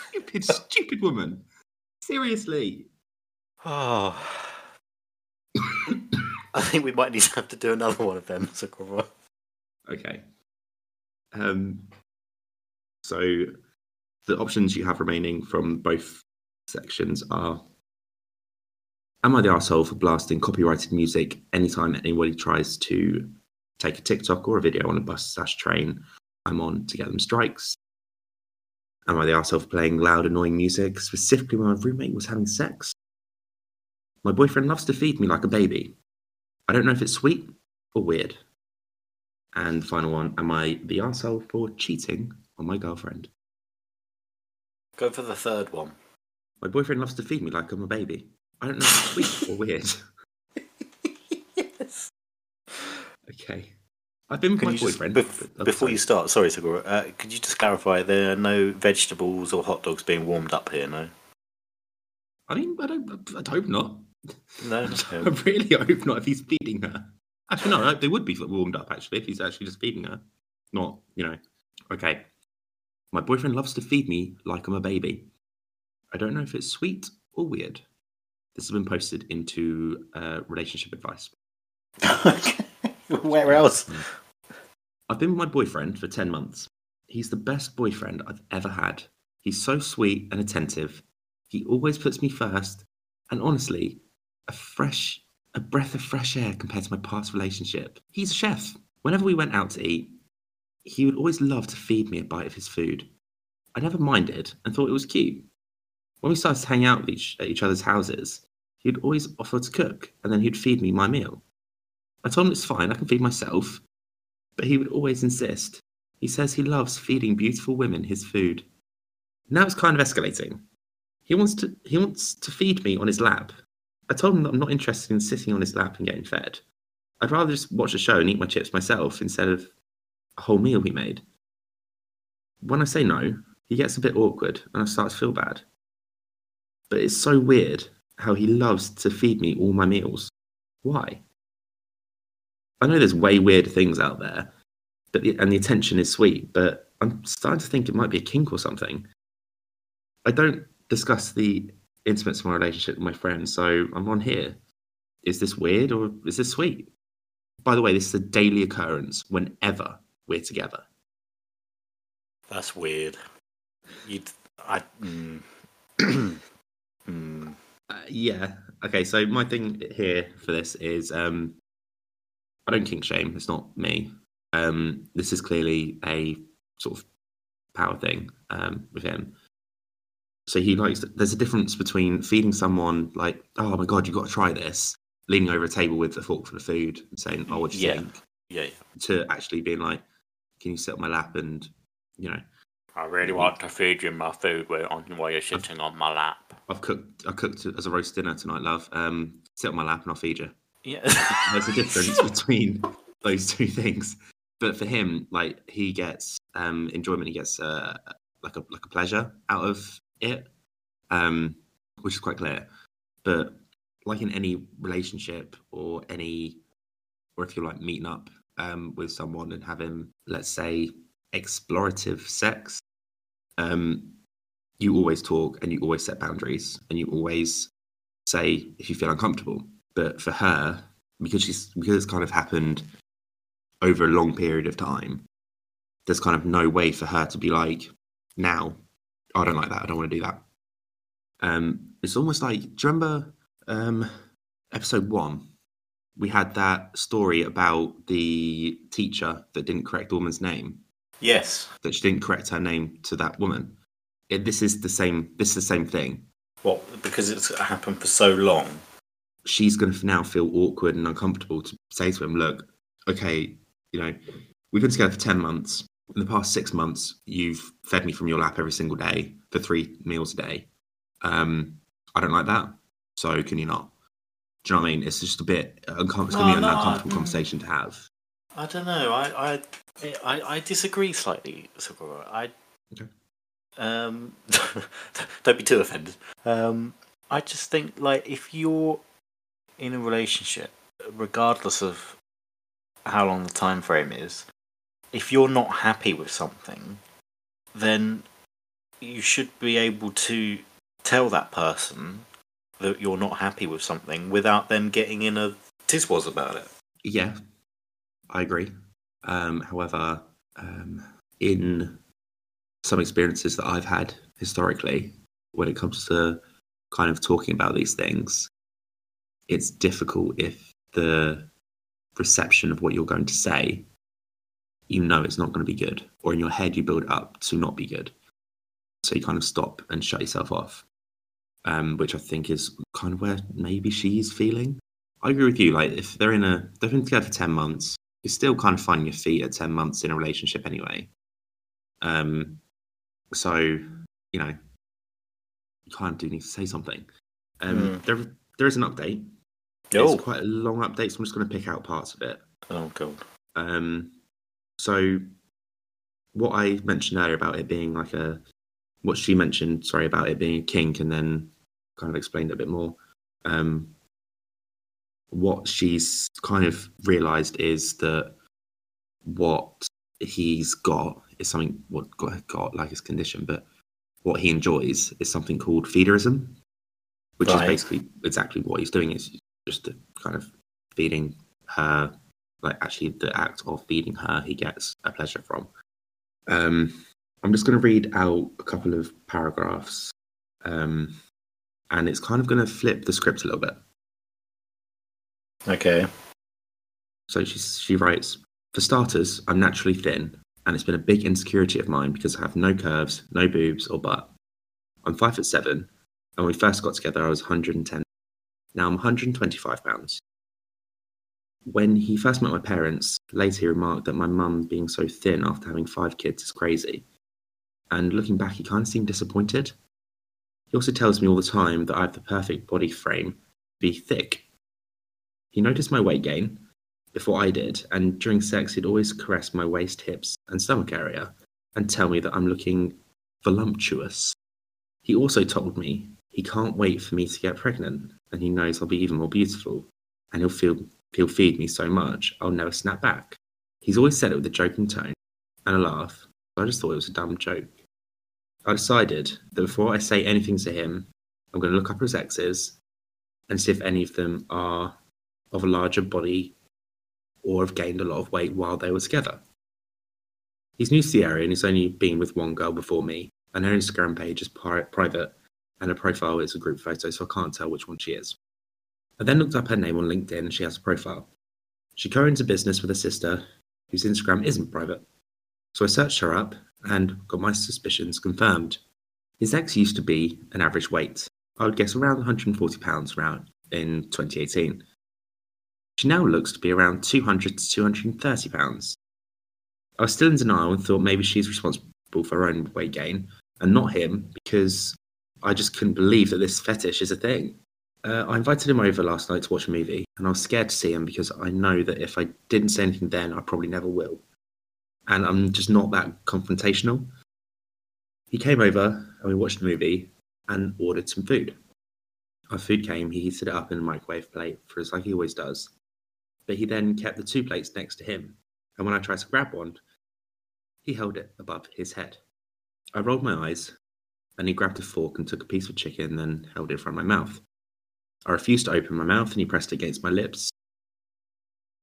S2: Stupid, stupid woman. Seriously.
S1: Oh. (coughs) I think we might need to have to do another one of them, Cropper.
S2: Okay. Um. So, the options you have remaining from both sections are: Am I the asshole for blasting copyrighted music anytime anybody tries to take a TikTok or a video on a bus slash train? I'm on to get them strikes. Am I the asshole for playing loud, annoying music, specifically when my roommate was having sex? My boyfriend loves to feed me like a baby. I don't know if it's sweet or weird. And the final one, am I the arsehole for cheating on my girlfriend?
S1: Go for the third one.
S2: My boyfriend loves to feed me like I'm a baby. I don't know if it's sweet or weird.
S1: yes.
S2: Okay. I've been with
S1: Can
S2: my
S1: you just,
S2: boyfriend.
S1: bef-
S2: but-
S1: before you start, sorry, Segura, uh, could you just clarify there are no vegetables or hot dogs being warmed up here, no?
S2: I mean, I don't. I'd hope not.
S1: No, (laughs)
S2: I
S1: no.
S2: really hope not if he's feeding her. Actually, no, they would be warmed up, actually, if he's actually just feeding her. Not, you know. Okay. My boyfriend loves to feed me like I'm a baby. I don't know if it's sweet or weird. This has been posted into uh, relationship advice. (laughs)
S1: Where else?
S2: I've been with my boyfriend for 10 months. He's the best boyfriend I've ever had. He's so sweet and attentive. He always puts me first. And honestly, a fresh, a breath of fresh air compared to my past relationship. He's a chef. Whenever we went out to eat, he would always love to feed me a bite of his food. I never minded and thought it was cute. When we started to hang out with each, at each other's houses, he'd always offer to cook and then he'd feed me my meal. I told him it's fine, I can feed myself, but he would always insist. He says he loves feeding beautiful women his food. Now it's kind of escalating. He wants to he wants to feed me on his lap. I told him that I'm not interested in sitting on his lap and getting fed. I'd rather just watch a show and eat my chips myself instead of whole meal he made. When I say no, he gets a bit awkward and I start to feel bad. But it's so weird how he loves to feed me all my meals. Why? I know there's way weird things out there, but the, and the attention is sweet, but I'm starting to think it might be a kink or something. I don't discuss the intimates of my relationship with my friends, so I'm on here. Is this weird or is this sweet? By the way, this is a daily occurrence whenever we're together.
S1: That's weird. You'd, I, mm, (clears throat) mm,
S2: Uh, yeah. Okay. So my thing here for this is um, I don't kink shame. It's not me. Um, this is clearly a sort of power thing um, with him. So he likes. There's a difference between feeding someone like, "Oh my god, you've got to try this," leaning over a table with a fork for the food and saying, "Oh, what do you
S1: Yeah.
S2: think?"
S1: yeah, yeah.
S2: To actually being like, "Can you sit on my lap?" and you know,
S1: I really want to feed you my food while on- while you're sitting on my lap.
S2: I've cooked. I cooked as a roast dinner tonight, love. Um, sit on my lap and I'll feed you.
S1: Yeah. (laughs)
S2: There's a difference (laughs) between those two things. but for him, like he gets um, enjoyment, he gets uh, like a like a pleasure out of it, um, which is quite clear. But like in any relationship or any, or if you're like meeting up um, with someone and having, let's say, explorative sex, um, you always talk and you always set boundaries and you always say if you feel uncomfortable. But for her, because she's because it's kind of happened over a long period of time, there's kind of no way for her to be like, now, I don't like that. I don't want to do that. Um, it's almost like, do you remember um, episode one? We had that story about the teacher that didn't correct the woman's name.
S1: Yes.
S2: That she didn't correct her name to that woman. It, this is the same. This is the same thing.
S1: What? Because it's happened for so long.
S2: She's going to now feel awkward and uncomfortable to say to him, "Look, okay, you know, we've been together for ten months. In the past six months, you've fed me from your lap every single day for three meals a day. Um, I don't like that. So can you not? Do you know what I mean? It's just a bit uncomfortable. It's going to be
S1: No,
S2: an uncomfortable
S1: mm.
S2: conversation to have.
S1: I don't know. I I I, I disagree slightly. Sakura. I
S2: Okay.
S1: um (laughs) don't be too offended. Um, I just think like if you're in a relationship, regardless of how long the time frame is, if you're not happy with something, then you should be able to tell that person that you're not happy with something without them getting in a tiswas about it.
S2: Yeah, I agree. Um, however, um, in some experiences that I've had historically, when it comes to kind of talking about these things, it's difficult if the reception of what you're going to say, you know it's not going to be good, or in your head you build up to not be good. So you kind of stop and shut yourself off, um, which I think is kind of where maybe she's feeling. I agree with you. Like if they're in a they've been together for ten months, you're still kind of finding your feet at ten months in a relationship anyway. Um, so you know, you kind of do need to say something. Um,
S1: Mm.
S2: there there is an update.
S1: Oh,
S2: It's quite a long update, so I'm just going to pick out parts of it.
S1: oh god.
S2: Um, so what I mentioned earlier about it being like a what she mentioned, sorry, about it being a kink, and then kind of explained a bit more. Um, what she's kind of realized is that what he's got is something what got, got like his condition, but what he enjoys is something called feederism, which
S1: Right.
S2: is basically exactly what he's doing. Is just kind of feeding her, like actually the act of feeding her, he gets a pleasure from. Um, I'm just going to read out a couple of paragraphs, um, and it's kind of going to flip the script a little bit.
S1: Okay.
S2: So she she writes, for starters, I'm naturally thin, and it's been a big insecurity of mine because I have no curves, no boobs or butt. I'm five foot seven, and when we first got together, I was 110. Now I'm 125 pounds. When he first met my parents, later he remarked that my mum being so thin after having five kids is crazy. And looking back, he kind of seemed disappointed. He also tells me all the time that I have the perfect body frame be thick. He noticed my weight gain before I did, and during sex, he'd always caress my waist, hips, and stomach area and tell me that I'm looking voluptuous. He also told me he can't wait for me to get pregnant, and he knows I'll be even more beautiful, and he'll feel he'll feed me so much I'll never snap back. He's always said it with a joking tone and a laugh. I just thought it was a dumb joke. I decided that before I say anything to him, I'm going to look up his exes and see if any of them are of a larger body or have gained a lot of weight while they were together. He's new to the area and he's only been with one girl before me, and her Instagram page is pri- private and her profile is a group photo, so I can't tell which one she is. I then looked up her name on LinkedIn and she has a profile. She co owns a business with a sister whose Instagram isn't private. So I searched her up and got my suspicions confirmed. His ex used to be an average weight. I would guess around 140 pounds around in 2018. She now looks to be around 200 to 230 pounds. I was still in denial and thought maybe she's responsible for her own weight gain and not him because I just couldn't believe that this fetish is a thing. Uh, I invited him over last night to watch a movie and I was scared to see him because I know that if I didn't say anything then, I probably never will. And I'm just not that confrontational. He came over and we watched the movie and ordered some food. Our food came, he heated it up in a microwave plate for us like he always does. But he then kept the two plates next to him, and when I tried to grab one, he held it above his head. I rolled my eyes, and he grabbed a fork and took a piece of chicken, then held it in front of my mouth. I refused to open my mouth, and he pressed it against my lips.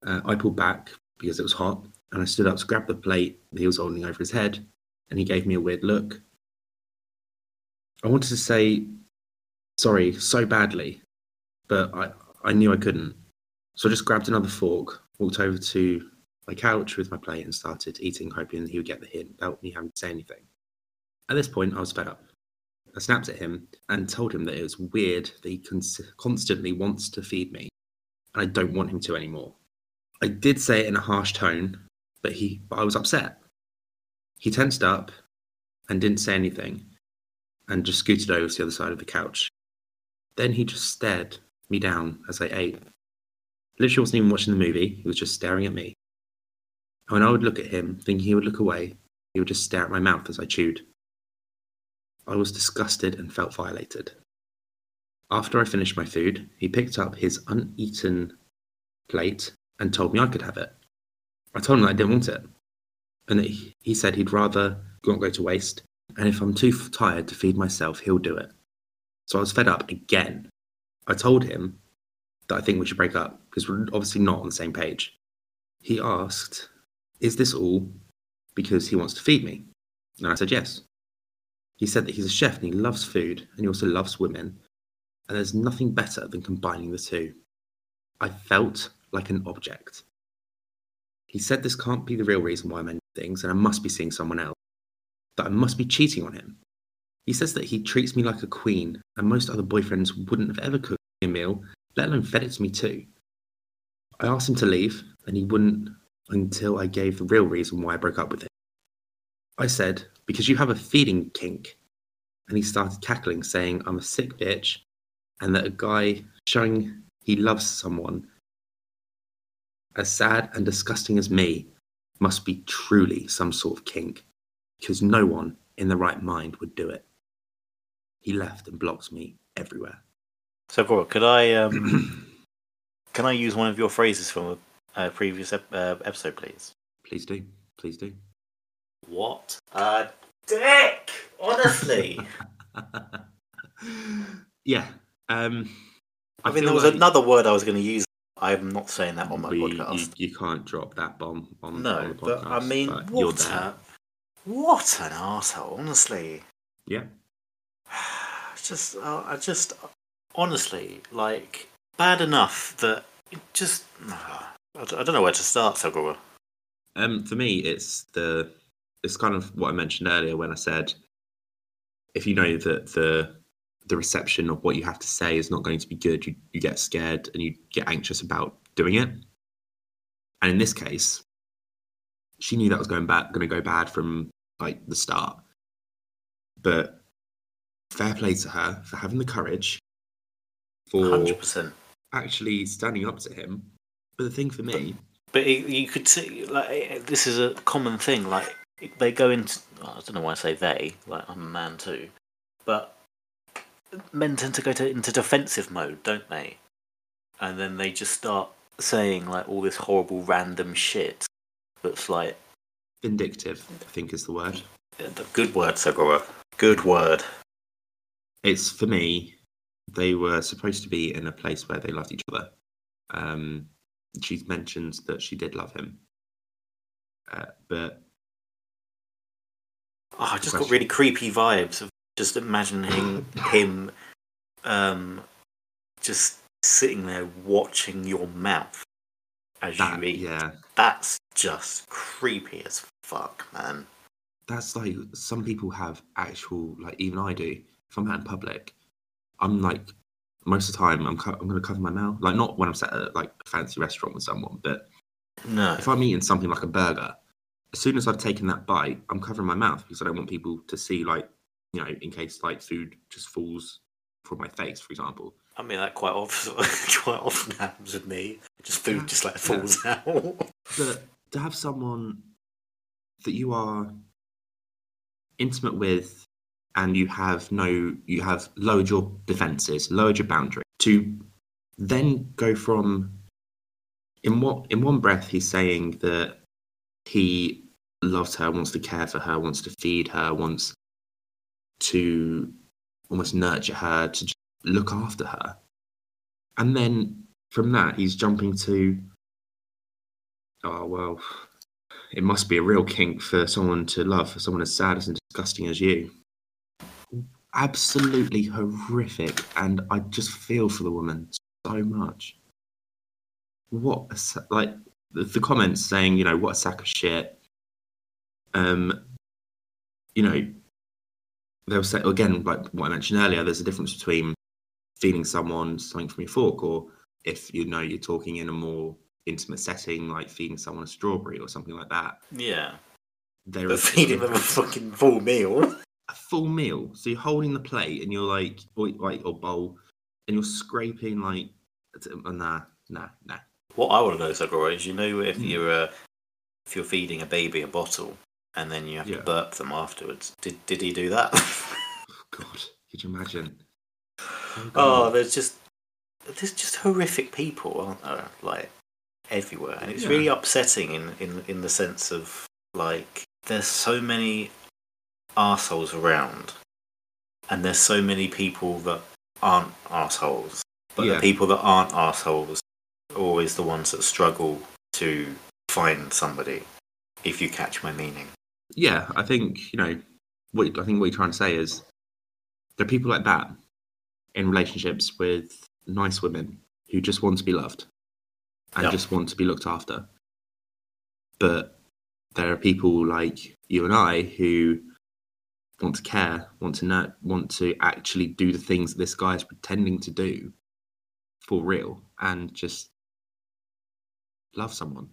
S2: Uh, I pulled back because it was hot, and I stood up to grab the plate that he was holding over his head, and he gave me a weird look. I wanted to say sorry so badly, but I, I knew I couldn't. So I just grabbed another fork, walked over to my couch with my plate, and started eating, hoping that he would get the hint without me having to say anything. At this point, I was fed up. I snapped at him and told him that it was weird that he cons- constantly wants to feed me, and I don't want him to anymore. I did say it in a harsh tone, but he, but I was upset. He tensed up and didn't say anything, and just scooted over to the other side of the couch. Then he just stared me down as I ate. Literally wasn't even watching the movie, he was just staring at me. And when I would look at him, thinking he would look away, he would just stare at my mouth as I chewed. I was disgusted and felt violated. After I finished my food, he picked up his uneaten plate and told me I could have it. I told him that I didn't want it, and he, he said he'd rather not go to waste, and if I'm too tired to feed myself, he'll do it. So I was fed up again. I told him that I think we should break up because we're obviously not on the same page. He asked, Is this all because he wants to feed me? And I said, Yes. He said that he's a chef and he loves food and he also loves women. And there's nothing better than combining the two. I felt like an object. He said this can't be the real reason why I'm ending things and I must be seeing someone else, that I must be cheating on him. He says that he treats me like a queen and most other boyfriends wouldn't have ever cooked me a meal, let alone fed it to me too. I asked him to leave and he wouldn't until I gave the real reason why I broke up with him. I said, Because you have a feeding kink. And he started cackling, saying, I'm a sick bitch, and that a guy showing he loves someone as sad and disgusting as me must be truly some sort of kink, because no one in the right mind would do it. He left and blocked me everywhere.
S1: So, Cora, could I um, (clears throat) can I use one of your phrases from a, previous ep- uh, episode, please?
S2: Please do. Please do.
S1: What a dick! Honestly, (laughs)
S2: yeah. Um,
S1: I, mean, there was
S2: like
S1: another word I was going to use. I'm not saying that on my
S2: we-
S1: podcast.
S2: You, you can't drop that bomb on, on
S1: no,
S2: the
S1: but. I mean,
S2: but
S1: what a what an arsehole, honestly.
S2: Yeah. (sighs)
S1: Just, uh, I just, honestly, like, bad enough that it just, (sighs) I don't know where to start, Sagura.
S2: Um, for me, it's the it's kind of what I mentioned earlier when I said if you know that the the reception of what you have to say is not going to be good, you, you get scared and you get anxious about doing it. And in this case, she knew that was going bad, going to go bad from like the start. But fair play to her for having the courage for
S1: 100%.
S2: actually standing up to him. But the thing for me,
S1: But it, you could see, like, this is a common thing. Like, they go into, I don't know why I say they, like, I'm a man too. But men tend to go to, into defensive mode, don't they? And then they just start saying, like, all this horrible random shit that's like,
S2: vindictive, I think is the word.
S1: the good word, Sagura. Good word.
S2: it's for me they were supposed to be in a place where they loved each other um she mentions that she did love him uh, but
S1: Oh, I just got really creepy vibes of just imagining him um, just sitting there watching your mouth as
S2: that
S1: you eat.
S2: yeah
S1: That's just creepy as fuck, man.
S2: that's like some people have actual like even i do if i'm out in public i'm like most of the time i'm, co- I'm going to cover my mouth like not when i'm sat at like a fancy restaurant with someone but
S1: No.
S2: if i'm eating something like a burger as soon as i've taken that bite i'm covering my mouth because i don't want people to see like you know in case like food just falls from my face for example
S1: I mean, that quite often, (laughs) quite often happens with me. Just food
S2: Yeah,
S1: just like
S2: yeah.
S1: falls out.
S2: but to have someone that you are intimate with and you have no you have lowered your defenses lowered your boundary to then go from in what in one breath he's saying that he loves her wants to care for her wants to feed her wants to almost nurture her to look after her. And then from that he's jumping to oh well it must be a real kink for someone to love for someone as sad as and disgusting as you. Absolutely horrific. And i just feel for the woman so much. What a, like the, the comments saying you know what a sack of shit. Um you know they'll say again like what i mentioned earlier there's a difference between feeding someone something from your fork or if you know you're talking in a more intimate setting like feeding someone a strawberry or something like that
S1: Yeah. But
S2: is
S1: feeding them a fucking full meal.
S2: a full meal. So you're holding the plate and you're like, or, like, or bowl, and you're scraping like, uh, nah, nah, nah.
S1: What I want to know, Sakura, is you know if
S2: Hmm.
S1: you're uh, if you're feeding a baby a bottle and then you have
S2: Yeah.
S1: to burp them afterwards. Did did he do that? (laughs)
S2: God, could you imagine?
S1: Oh, oh, there's just there's just horrific people, aren't there? Like everywhere, and it's
S2: Yeah.
S1: really upsetting in in in the sense of like there's so many assholes around, and there's so many people that aren't assholes, but
S2: Yeah.
S1: the people that aren't assholes are always the ones that struggle to find somebody. If you catch my meaning.
S2: Yeah, I think you know what I think what you're trying to say is there are people like that in relationships with nice women who just want to be loved and
S1: Yeah.
S2: just want to be looked after. But there are people like you and I who want to care, want to know, want to actually do the things this guy is pretending to do for real and just love someone.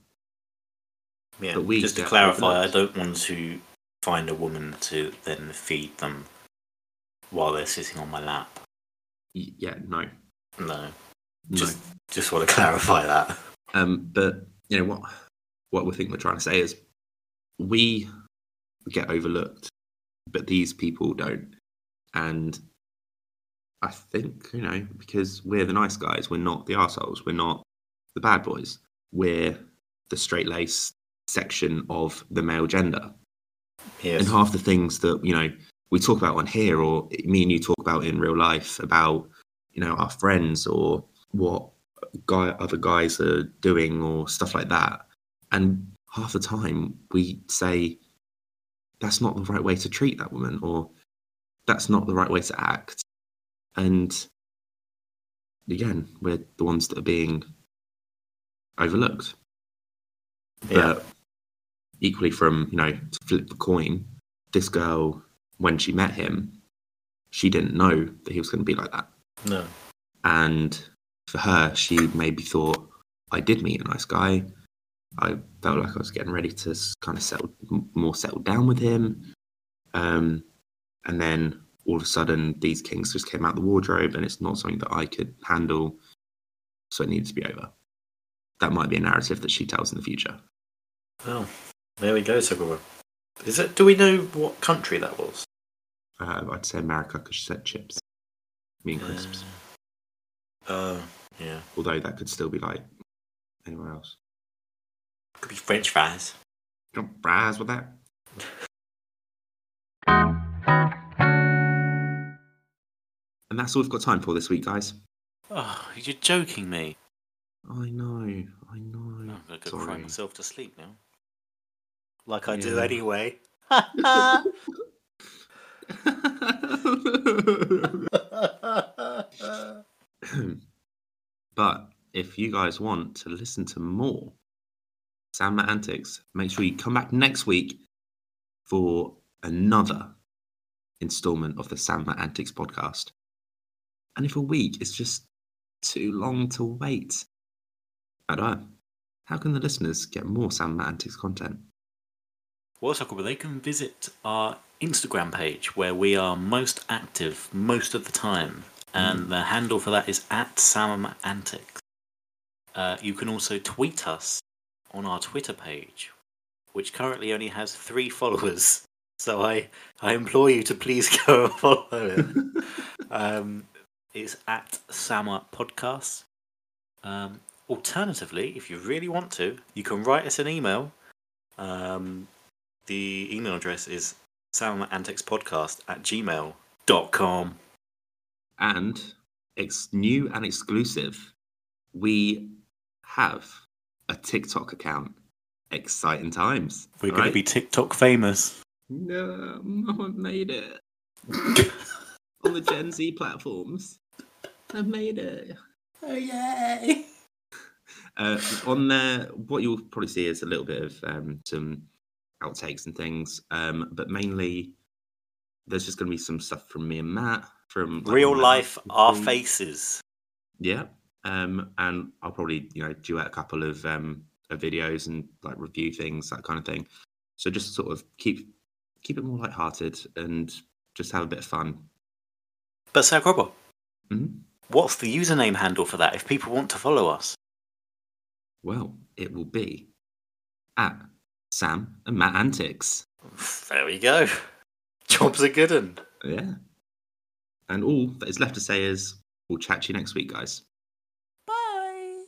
S1: Yeah,
S2: But we
S1: just to clarify, I don't want to find a woman to then feed them while they're sitting on my lap.
S2: Y- Yeah, no,
S1: No,
S2: no.
S1: just just want to clarify that.
S2: Um, but you know what? What we think we're trying to say is we get overlooked, but these people don't. And I think you know because we're the nice guys, we're not the assholes, we're not the bad boys. We're the straight lace section of the male gender.
S1: Yes.
S2: And half the things that you know we talk about on here, or me and you talk about in real life about you know our friends or what guy other guys are doing or stuff like that, and half the time we say that's not the right way to treat that woman, or that's not the right way to act, and again we're the ones that are being overlooked.
S1: yeah.
S2: But equally, from you know, to flip the coin, this girl, when she met him, she didn't know that he was going to be like that.
S1: No.
S2: And for her, she maybe thought, I did meet a nice guy. I felt like I was getting ready to kind of settle more settled down with him. Um, and then all of a sudden, these kinks just came out the wardrobe, and it's not something that I could handle. So it needed to be over. That might be a narrative that she tells in the future.
S1: Well, there we go, Sakura. Is it? Do we know what country that was?
S2: Uh, I'd say America because she said chips, mean crisps.
S1: Uh, yeah.
S2: Although that could still be like anywhere else.
S1: Could be French fries.
S2: Got fries with that. (laughs) And that's all we've got time for this week, guys.
S1: Oh, you're joking me.
S2: I know, I know.
S1: I'm gonna go cry myself to sleep now. Like I do
S2: Yeah.
S1: anyway. (laughs)
S2: but if you guys want to listen to more Sam and Matt Antics, make sure you come back next week for another installment of the Sam and Matt Antics podcast. And if a week is just too long to wait, I don't know. How can the listeners get more Sam and Matt Antics content?
S1: Well, Sakura, they can visit our Instagram page where we are most active most of the time, and the handle for that is at Sam Antics. Uh, you can also tweet us on our Twitter page, which currently only has three (laughs) followers. So I, I implore you to please (laughs) go and follow it. (laughs) um, it's at Sama Podcast. Um, alternatively, if you really want to, you can write us an email. Um, the email address is samanticspodcast at gmail.com.
S2: And it's new and exclusive. We have a TikTok account. Exciting times.
S1: We're going to be TikTok famous.
S2: No, (laughs) I've made it. (laughs) On the Gen Z platforms. I've made it.
S1: Oh, yay!
S2: Uh, on there, what you'll probably see is a little bit of um, some outtakes and things, um, but mainly there's just going to be some stuff from me and Matt from like,
S1: Real life, our faces.
S2: Yeah, um, and I'll probably you know duet a couple of, um, of videos and like review things, that kind of thing. So just sort of keep keep it more lighthearted and just have a bit of fun.
S1: But, Sir Grobber,
S2: Mhm.
S1: what's the username handle for that if people want to follow us?
S2: Well, it will be at Sam and Matt Antics.
S1: There we go. (laughs) Job's are good one.
S2: Yeah. And all that is left to say is we'll chat to you next week, guys. Bye.